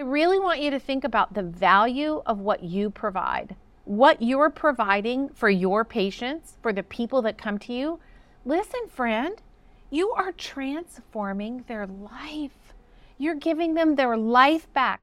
I really want you to think about the value of what you provide. What you're providing for your patients, for the people that come to you. Listen, friend, you are transforming their life. You're giving them their life back.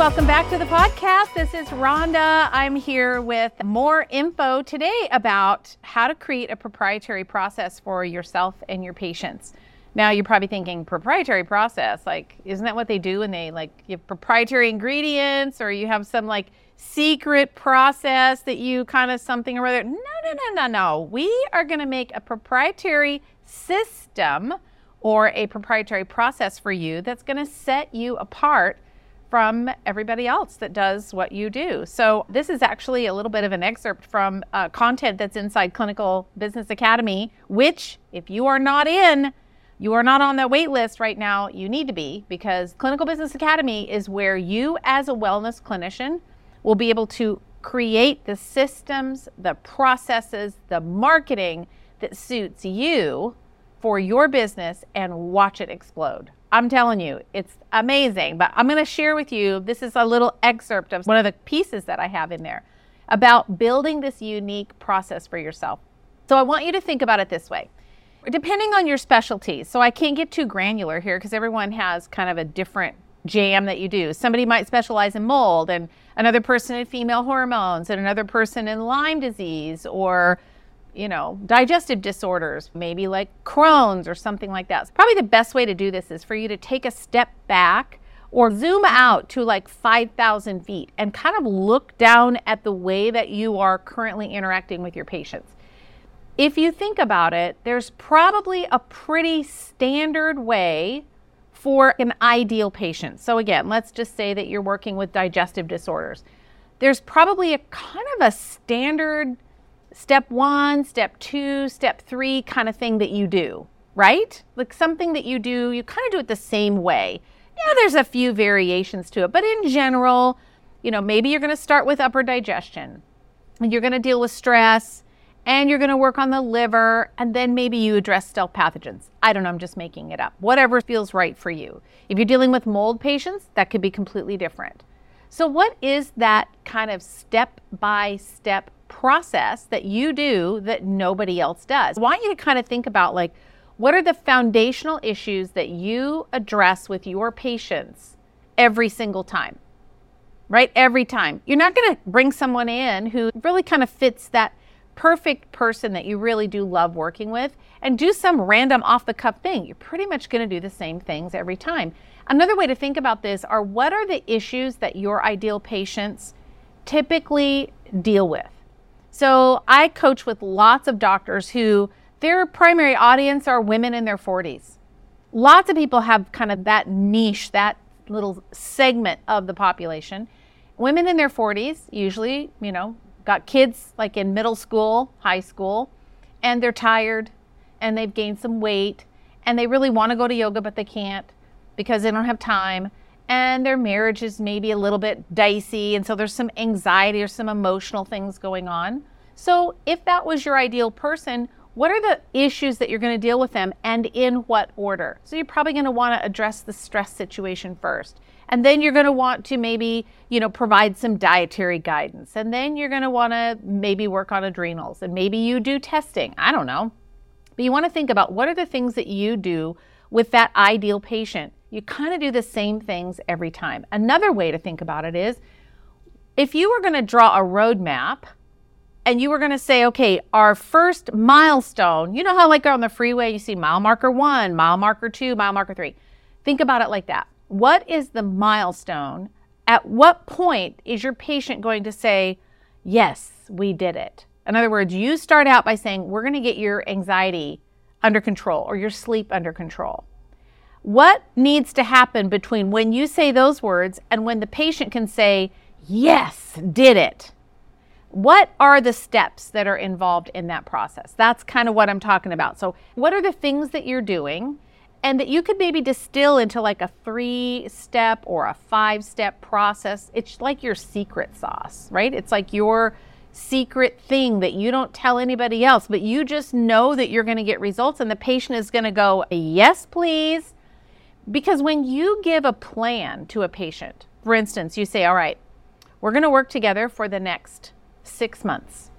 Welcome back to the podcast. This is Rhonda. I'm here with more info today about how to create a proprietary process for yourself and your patients. Now you're probably thinking proprietary process, like isn't that what they do when they like have proprietary ingredients or you have some like secret process that you kind of something or other? No, no, no, no, no. We are going to make a proprietary system or a proprietary process for you that's going to set you apart from everybody else that does what you do. So, this is actually a little bit of an excerpt from uh, content that's inside Clinical Business Academy, which, if you are not in, you are not on that wait list right now, you need to be because Clinical Business Academy is where you, as a wellness clinician, will be able to create the systems, the processes, the marketing that suits you for your business and watch it explode. I'm telling you, it's amazing. But I'm going to share with you this is a little excerpt of one of the pieces that I have in there about building this unique process for yourself. So I want you to think about it this way. Depending on your specialty, so I can't get too granular here because everyone has kind of a different jam that you do. Somebody might specialize in mold, and another person in female hormones, and another person in Lyme disease, or you know, digestive disorders, maybe like Crohn's or something like that. Probably the best way to do this is for you to take a step back or zoom out to like 5,000 feet and kind of look down at the way that you are currently interacting with your patients. If you think about it, there's probably a pretty standard way for an ideal patient. So, again, let's just say that you're working with digestive disorders. There's probably a kind of a standard step one, step two, step three kind of thing that you do, right? Like something that you do, you kind of do it the same way. Yeah, there's a few variations to it, but in general, you know, maybe you're going to start with upper digestion and you're going to deal with stress and you're going to work on the liver and then maybe you address stealth pathogens. I don't know, I'm just making it up. Whatever feels right for you. If you're dealing with mold patients, that could be completely different. So, what is that kind of step by step process that you do that nobody else does. I want you to kind of think about like what are the foundational issues that you address with your patients every single time? Right? Every time. You're not going to bring someone in who really kind of fits that perfect person that you really do love working with and do some random off the cuff thing. You're pretty much going to do the same things every time. Another way to think about this are what are the issues that your ideal patients typically deal with? So I coach with lots of doctors who their primary audience are women in their 40s. Lots of people have kind of that niche, that little segment of the population. Women in their 40s, usually, you know, got kids like in middle school, high school, and they're tired and they've gained some weight and they really want to go to yoga, but they can't because they don't have time and their marriage is maybe a little bit dicey, and so there's some anxiety or some emotional things going on. So, if that was your ideal person, what are the issues that you're going to deal with them and in what order? So, you're probably going to want to address the stress situation first. And then you're going to want to maybe, you know, provide some dietary guidance. And then you're going to want to maybe work on adrenals and maybe you do testing. I don't know. But you want to think about what are the things that you do with that ideal patient you kind of do the same things every time. Another way to think about it is if you were going to draw a roadmap and you were going to say, okay, our first milestone, you know how, like on the freeway, you see mile marker one, mile marker two, mile marker three. Think about it like that. What is the milestone? At what point is your patient going to say, yes, we did it? In other words, you start out by saying, we're going to get your anxiety under control or your sleep under control. What needs to happen between when you say those words and when the patient can say, Yes, did it? What are the steps that are involved in that process? That's kind of what I'm talking about. So, what are the things that you're doing? and that you could maybe distill into like a three step or a five step process. It's like your secret sauce, right? It's like your secret thing that you don't tell anybody else, but you just know that you're going to get results and the patient is going to go, Yes, please. Because when you give a plan to a patient, for instance, you say, All right, we're going to work together for the next six months.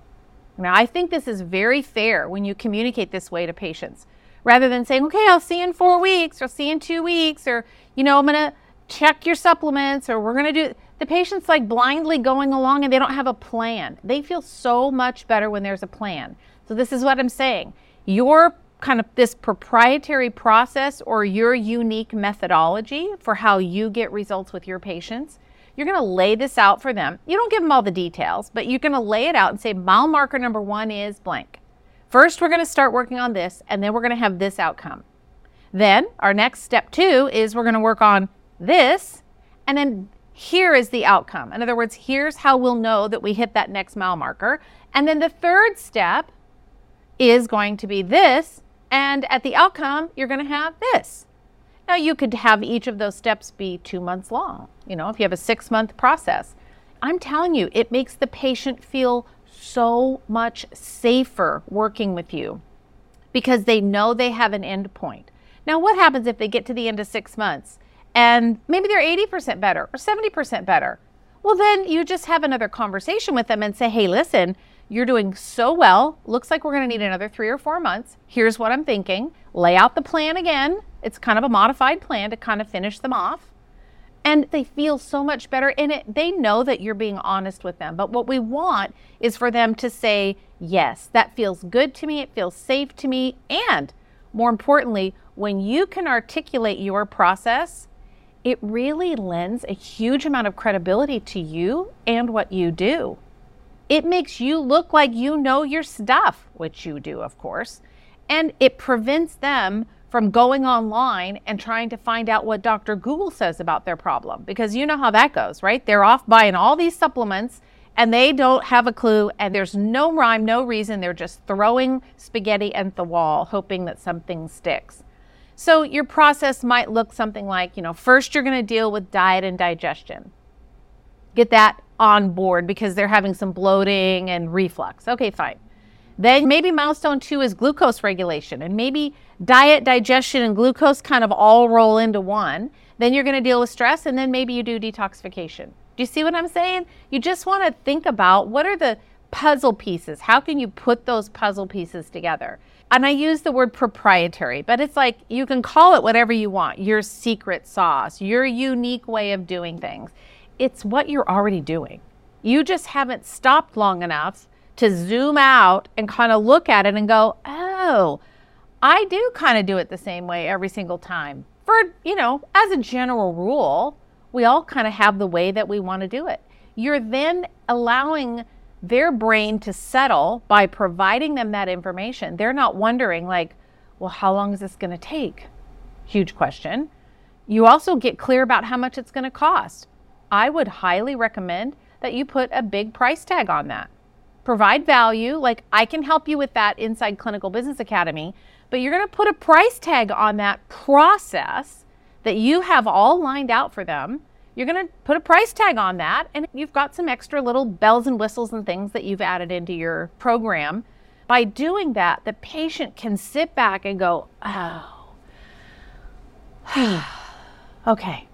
Now, I think this is very fair when you communicate this way to patients rather than saying, okay, I'll see you in four weeks or I'll see you in two weeks or, you know, I'm going to check your supplements or we're going to do. The patient's like blindly going along and they don't have a plan. They feel so much better when there's a plan. So, this is what I'm saying. Your kind of this proprietary process or your unique methodology for how you get results with your patients. You're going to lay this out for them. You don't give them all the details, but you're going to lay it out and say mile marker number one is blank. First, we're going to start working on this, and then we're going to have this outcome. Then, our next step two is we're going to work on this, and then here is the outcome. In other words, here's how we'll know that we hit that next mile marker. And then the third step is going to be this, and at the outcome, you're going to have this. Now, you could have each of those steps be two months long, you know, if you have a six month process. I'm telling you, it makes the patient feel so much safer working with you because they know they have an end point. Now, what happens if they get to the end of six months and maybe they're 80% better or 70% better? Well, then you just have another conversation with them and say, hey, listen, you're doing so well. Looks like we're going to need another three or four months. Here's what I'm thinking. Lay out the plan again. It's kind of a modified plan to kind of finish them off and they feel so much better in it they know that you're being honest with them but what we want is for them to say yes that feels good to me it feels safe to me and more importantly when you can articulate your process it really lends a huge amount of credibility to you and what you do it makes you look like you know your stuff which you do of course and it prevents them from going online and trying to find out what Dr. Google says about their problem because you know how that goes, right? They're off buying all these supplements and they don't have a clue and there's no rhyme, no reason. They're just throwing spaghetti at the wall hoping that something sticks. So your process might look something like, you know, first you're going to deal with diet and digestion. Get that on board because they're having some bloating and reflux. Okay, fine. Then maybe milestone two is glucose regulation, and maybe diet, digestion, and glucose kind of all roll into one. Then you're going to deal with stress, and then maybe you do detoxification. Do you see what I'm saying? You just want to think about what are the puzzle pieces? How can you put those puzzle pieces together? And I use the word proprietary, but it's like you can call it whatever you want your secret sauce, your unique way of doing things. It's what you're already doing. You just haven't stopped long enough to zoom out and kind of look at it and go, oh, I do kind of do it the same way every single time. For, you know, as a general rule, we all kind of have the way that we want to do it. You're then allowing their brain to settle by providing them that information. They're not wondering, like, well, how long is this going to take? Huge question. You also get clear about how much it's going to cost. I would highly recommend that you put a big price tag on that provide value. Like I can help you with that inside Clinical Business Academy, but you're going to put a price tag on that process that you have all lined out for them. You're going to put a price tag on that, and you've got some extra little bells and whistles and things that you've added into your program. By doing that, the patient can sit back and go, oh, okay.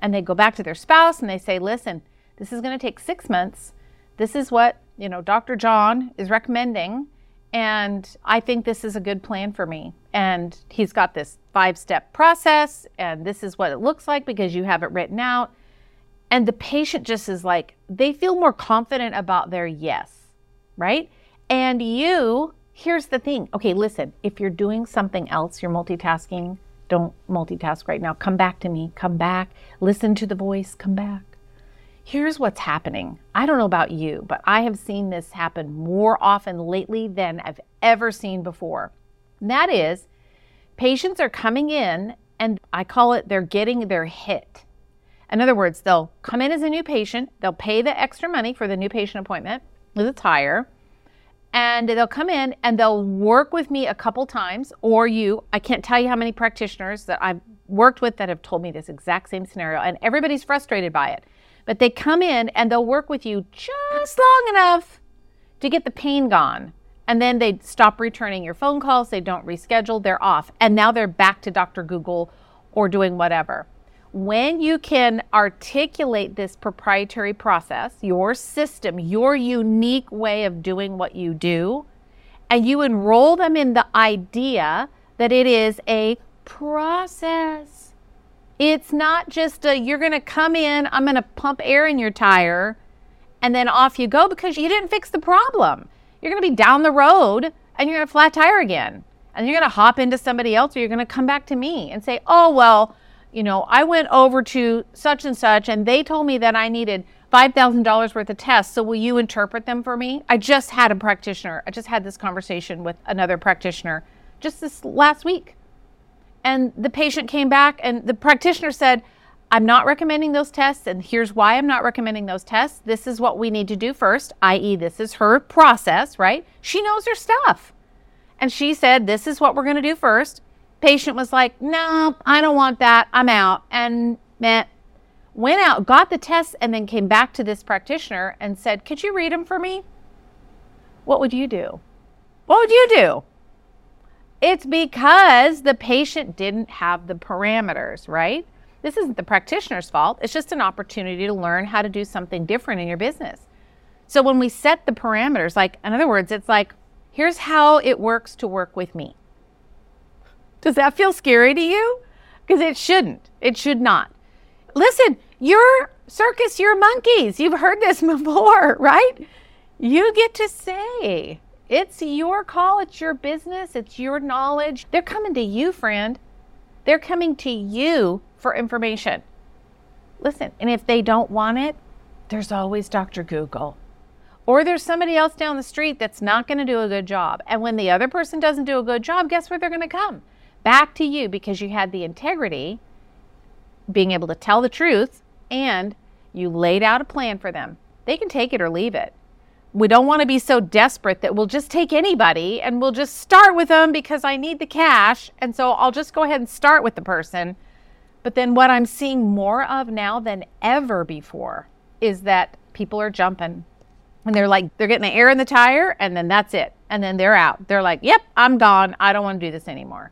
And they go back to their spouse and they say, listen, this is going to take six months. This is what you know, Dr. John is recommending, and I think this is a good plan for me. And he's got this five step process, and this is what it looks like because you have it written out. And the patient just is like, they feel more confident about their yes, right? And you, here's the thing okay, listen, if you're doing something else, you're multitasking, don't multitask right now. Come back to me, come back, listen to the voice, come back here's what's happening. I don't know about you, but I have seen this happen more often lately than I've ever seen before. And that is, patients are coming in and I call it they're getting their hit. In other words, they'll come in as a new patient, they'll pay the extra money for the new patient appointment with it's higher, and they'll come in and they'll work with me a couple times or you. I can't tell you how many practitioners that I've worked with that have told me this exact same scenario, and everybody's frustrated by it. But they come in and they'll work with you just long enough to get the pain gone. And then they stop returning your phone calls, they don't reschedule, they're off. And now they're back to Dr. Google or doing whatever. When you can articulate this proprietary process, your system, your unique way of doing what you do, and you enroll them in the idea that it is a process. It's not just a, you're going to come in, I'm going to pump air in your tire, and then off you go because you didn't fix the problem. You're going to be down the road and you're going to flat tire again. And you're going to hop into somebody else or you're going to come back to me and say, oh, well, you know, I went over to such and such and they told me that I needed $5,000 worth of tests. So will you interpret them for me? I just had a practitioner. I just had this conversation with another practitioner just this last week. And the patient came back and the practitioner said, I'm not recommending those tests, and here's why I'm not recommending those tests. This is what we need to do first, i.e., this is her process, right? She knows her stuff. And she said, This is what we're going to do first. Patient was like, No, I don't want that. I'm out. And went out, got the tests, and then came back to this practitioner and said, Could you read them for me? What would you do? What would you do? It's because the patient didn't have the parameters, right? This isn't the practitioner's fault. It's just an opportunity to learn how to do something different in your business. So when we set the parameters, like, in other words, it's like, here's how it works to work with me. Does that feel scary to you? Because it shouldn't. It should not. Listen, you're circus, you're monkeys. You've heard this before, right? You get to say, it's your call, it's your business, it's your knowledge. They're coming to you, friend. They're coming to you for information. Listen, and if they don't want it, there's always Dr. Google. Or there's somebody else down the street that's not going to do a good job. And when the other person doesn't do a good job, guess where they're going to come? Back to you because you had the integrity, being able to tell the truth, and you laid out a plan for them. They can take it or leave it. We don't want to be so desperate that we'll just take anybody and we'll just start with them because I need the cash. And so I'll just go ahead and start with the person but then what I'm seeing more of now than ever before is that people are jumping and they're like, they're getting the air in the tire and then that's it. And then they're out. They're like, yep, I'm gone. I don't want to do this anymore.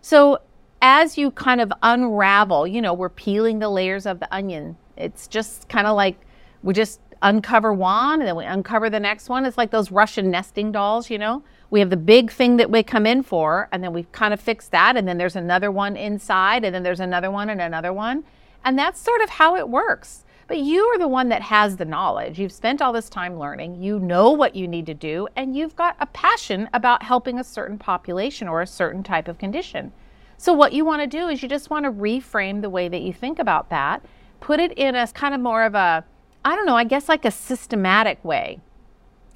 So as you kind of unravel, you know, we're peeling the layers of the onion. It's just kind of like we just uncover one and then we uncover the next one. It's like those Russian nesting dolls, you know? we have the big thing that we come in for, and then we kind of fix that, and then there's another one inside, and then there's another one and another one. And that's sort of how it works. But you are the one that has the knowledge. You've spent all this time learning, you know what you need to do, and you've got a passion about helping a certain population or a certain type of condition. So, what you want to do is you just want to reframe the way that you think about that, put it in a kind of more of a, I don't know, I guess like a systematic way.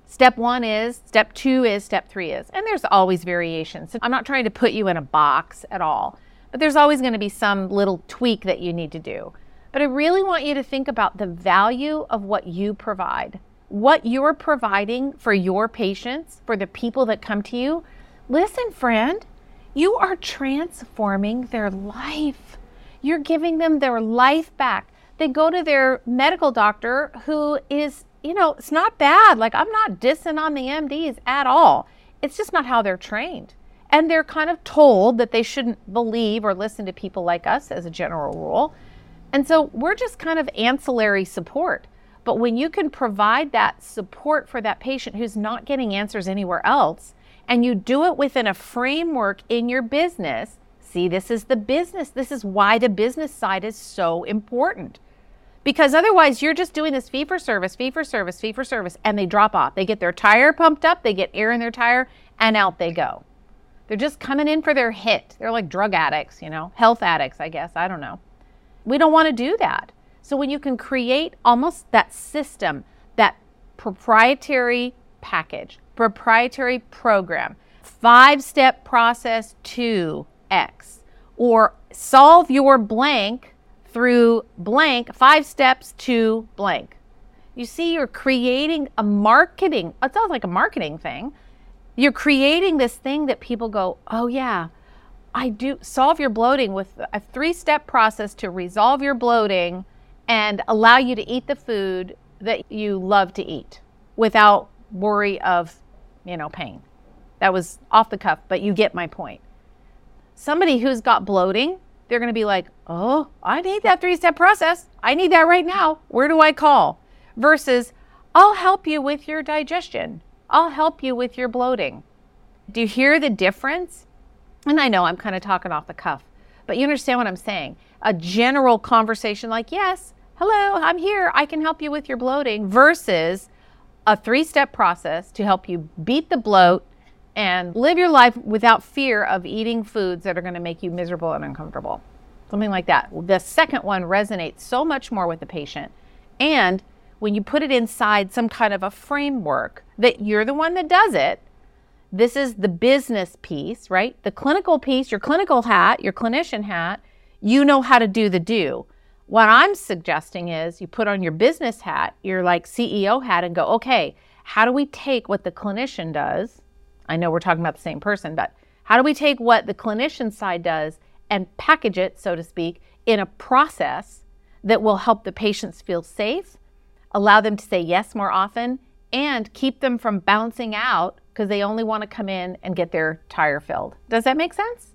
Step one is, step two is, step three is. And there's always variations. I'm not trying to put you in a box at all, but there's always going to be some little tweak that you need to do. But I really want you to think about the value of what you provide, what you're providing for your patients, for the people that come to you. Listen, friend, you are transforming their life. You're giving them their life back. They go to their medical doctor who is you know, it's not bad. Like, I'm not dissing on the MDs at all. It's just not how they're trained. And they're kind of told that they shouldn't believe or listen to people like us as a general rule. And so we're just kind of ancillary support. But when you can provide that support for that patient who's not getting answers anywhere else, and you do it within a framework in your business, see, this is the business. This is why the business side is so important because otherwise you're just doing this fee for service, fee for service, fee for service, and they drop off. They get their tire pumped up, they get air in their tire, and out they go. They're just coming in for their hit. They're like drug addicts, you know, health addicts, I guess. I don't know. We don't want to do that. So when you can create almost that system, that proprietary package, proprietary program, five step process to X, or solve your blank through blank, five steps to blank. You see, you're creating a marketing, it sounds like a marketing thing. You're creating this thing that people go, oh, yeah, I do solve your bloating with a three step process to resolve your bloating and allow you to eat the food that you love to eat without worry of, you know, pain. That was off the cuff, but you get my point. Somebody who's got bloating, they're going to be like, oh, I need that three step process. I need that right now. Where do I call? Versus, I'll help you with your digestion. I'll help you with your bloating. Do you hear the difference? And I know I'm kind of talking off the cuff, but you understand what I'm saying. A general conversation like, yes, hello, I'm here. I can help you with your bloating versus a three step process to help you beat the bloat and live your life without fear of eating foods that are going to make you miserable and uncomfortable. Something like that. The second one resonates so much more with the patient. And when you put it inside some kind of a framework that you're the one that does it, this is the business piece, right? The clinical piece, your clinical hat, your clinician hat, you know how to do the do. What I'm suggesting is you put on your business hat, your like CEO hat, and go, okay, how do we take what the clinician does? I know we're talking about the same person, but how do we take what the clinician side does and package it, so to speak, in a process that will help the patients feel safe, allow them to say yes more often, and keep them from bouncing out because they only want to come in and get their tire filled. Does that make sense?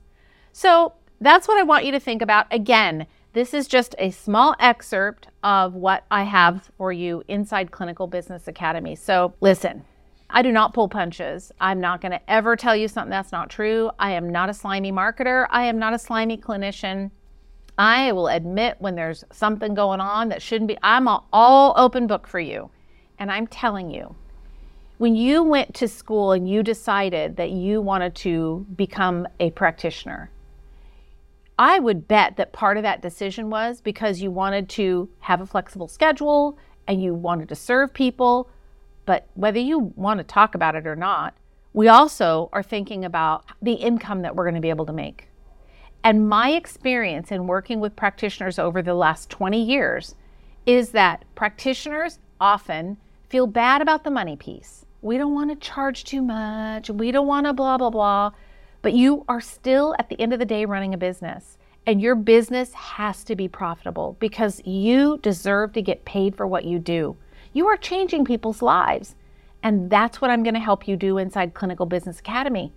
So that's what I want you to think about. Again, this is just a small excerpt of what I have for you inside Clinical Business Academy. So listen, I do not pull punches. I'm not going to ever tell you something that's not true. I am not a slimy marketer. I am not a slimy clinician. I will admit when there's something going on that shouldn't be. I'm all open book for you. And I'm telling you, when you went to school and you decided that you wanted to become a practitioner, I would bet that part of that decision was because you wanted to have a flexible schedule and you wanted to serve people. But whether you want to talk about it or not, we also are thinking about the income that we're going to be able to make. And my experience in working with practitioners over the last 20 years is that practitioners often feel bad about the money piece. We don't want to charge too much. We don't want to blah, blah, blah. But you are still, at the end of the day, running a business. And your business has to be profitable because you deserve to get paid for what you do. You are changing people's lives. And that's what I'm going to help you do inside Clinical Business Academy.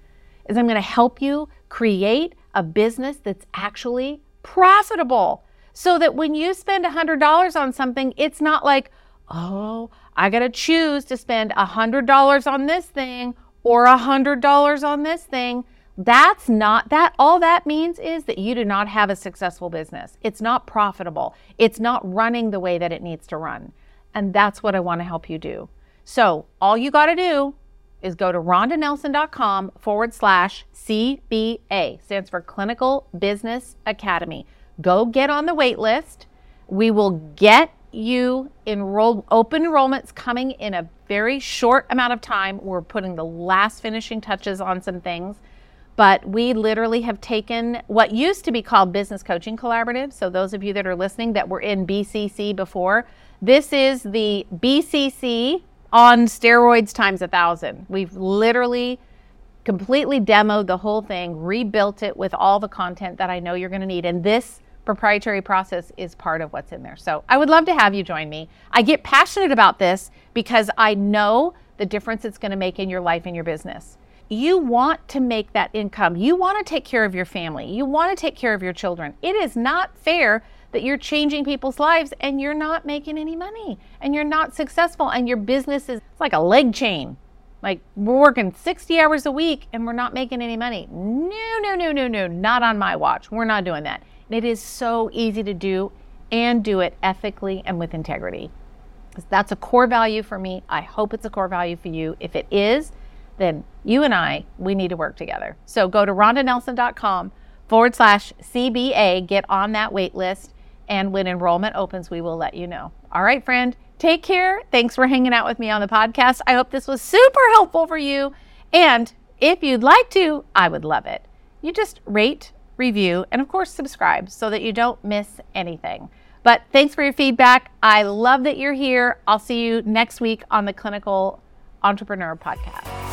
Is I'm going to help you create a business that's actually profitable so that when you spend $100 on something, it's not like, "Oh, I got to choose to spend $100 on this thing or $100 on this thing. That's not that. All that means is that you do not have a successful business. It's not profitable. It's not running the way that it needs to run. And that's what I want to help you do. So all you got to do is go to rhondanelson.com forward slash CBA, stands for Clinical Business Academy. Go get on the wait list. We will get you enroll open enrollments coming in a very short amount of time. We're putting the last finishing touches on some things, but we literally have taken what used to be called Business Coaching Collaborative. So those of you that are listening that were in BCC before, this is the BCC on steroids times a thousand. We've literally completely demoed the whole thing, rebuilt it with all the content that I know you're going to need. And this proprietary process is part of what's in there. So I would love to have you join me. I get passionate about this because I know the difference it's going to make in your life and your business. You want to make that income. You want to take care of your family. You want to take care of your children. It is not fair that you're changing people's lives and you're not making any money and you're not successful and your business is like a leg chain. Like we're working 60 hours a week and we're not making any money. No, no, no, no, no, not on my watch. We're not doing that. It is so easy to do and do it ethically and with integrity. That's a core value for me. I hope it's a core value for you. If it is, then you and I, we need to work together. So go to rhondanelson.com forward slash CBA, get on that wait list, and when enrollment opens, we will let you know. All right, friend, take care. Thanks for hanging out with me on the podcast. I hope this was super helpful for you. And if you'd like to, I would love it. You just rate, review, and of course, subscribe so that you don't miss anything. But thanks for your feedback. I love that you're here. I'll see you next week on the Clinical Entrepreneur Podcast.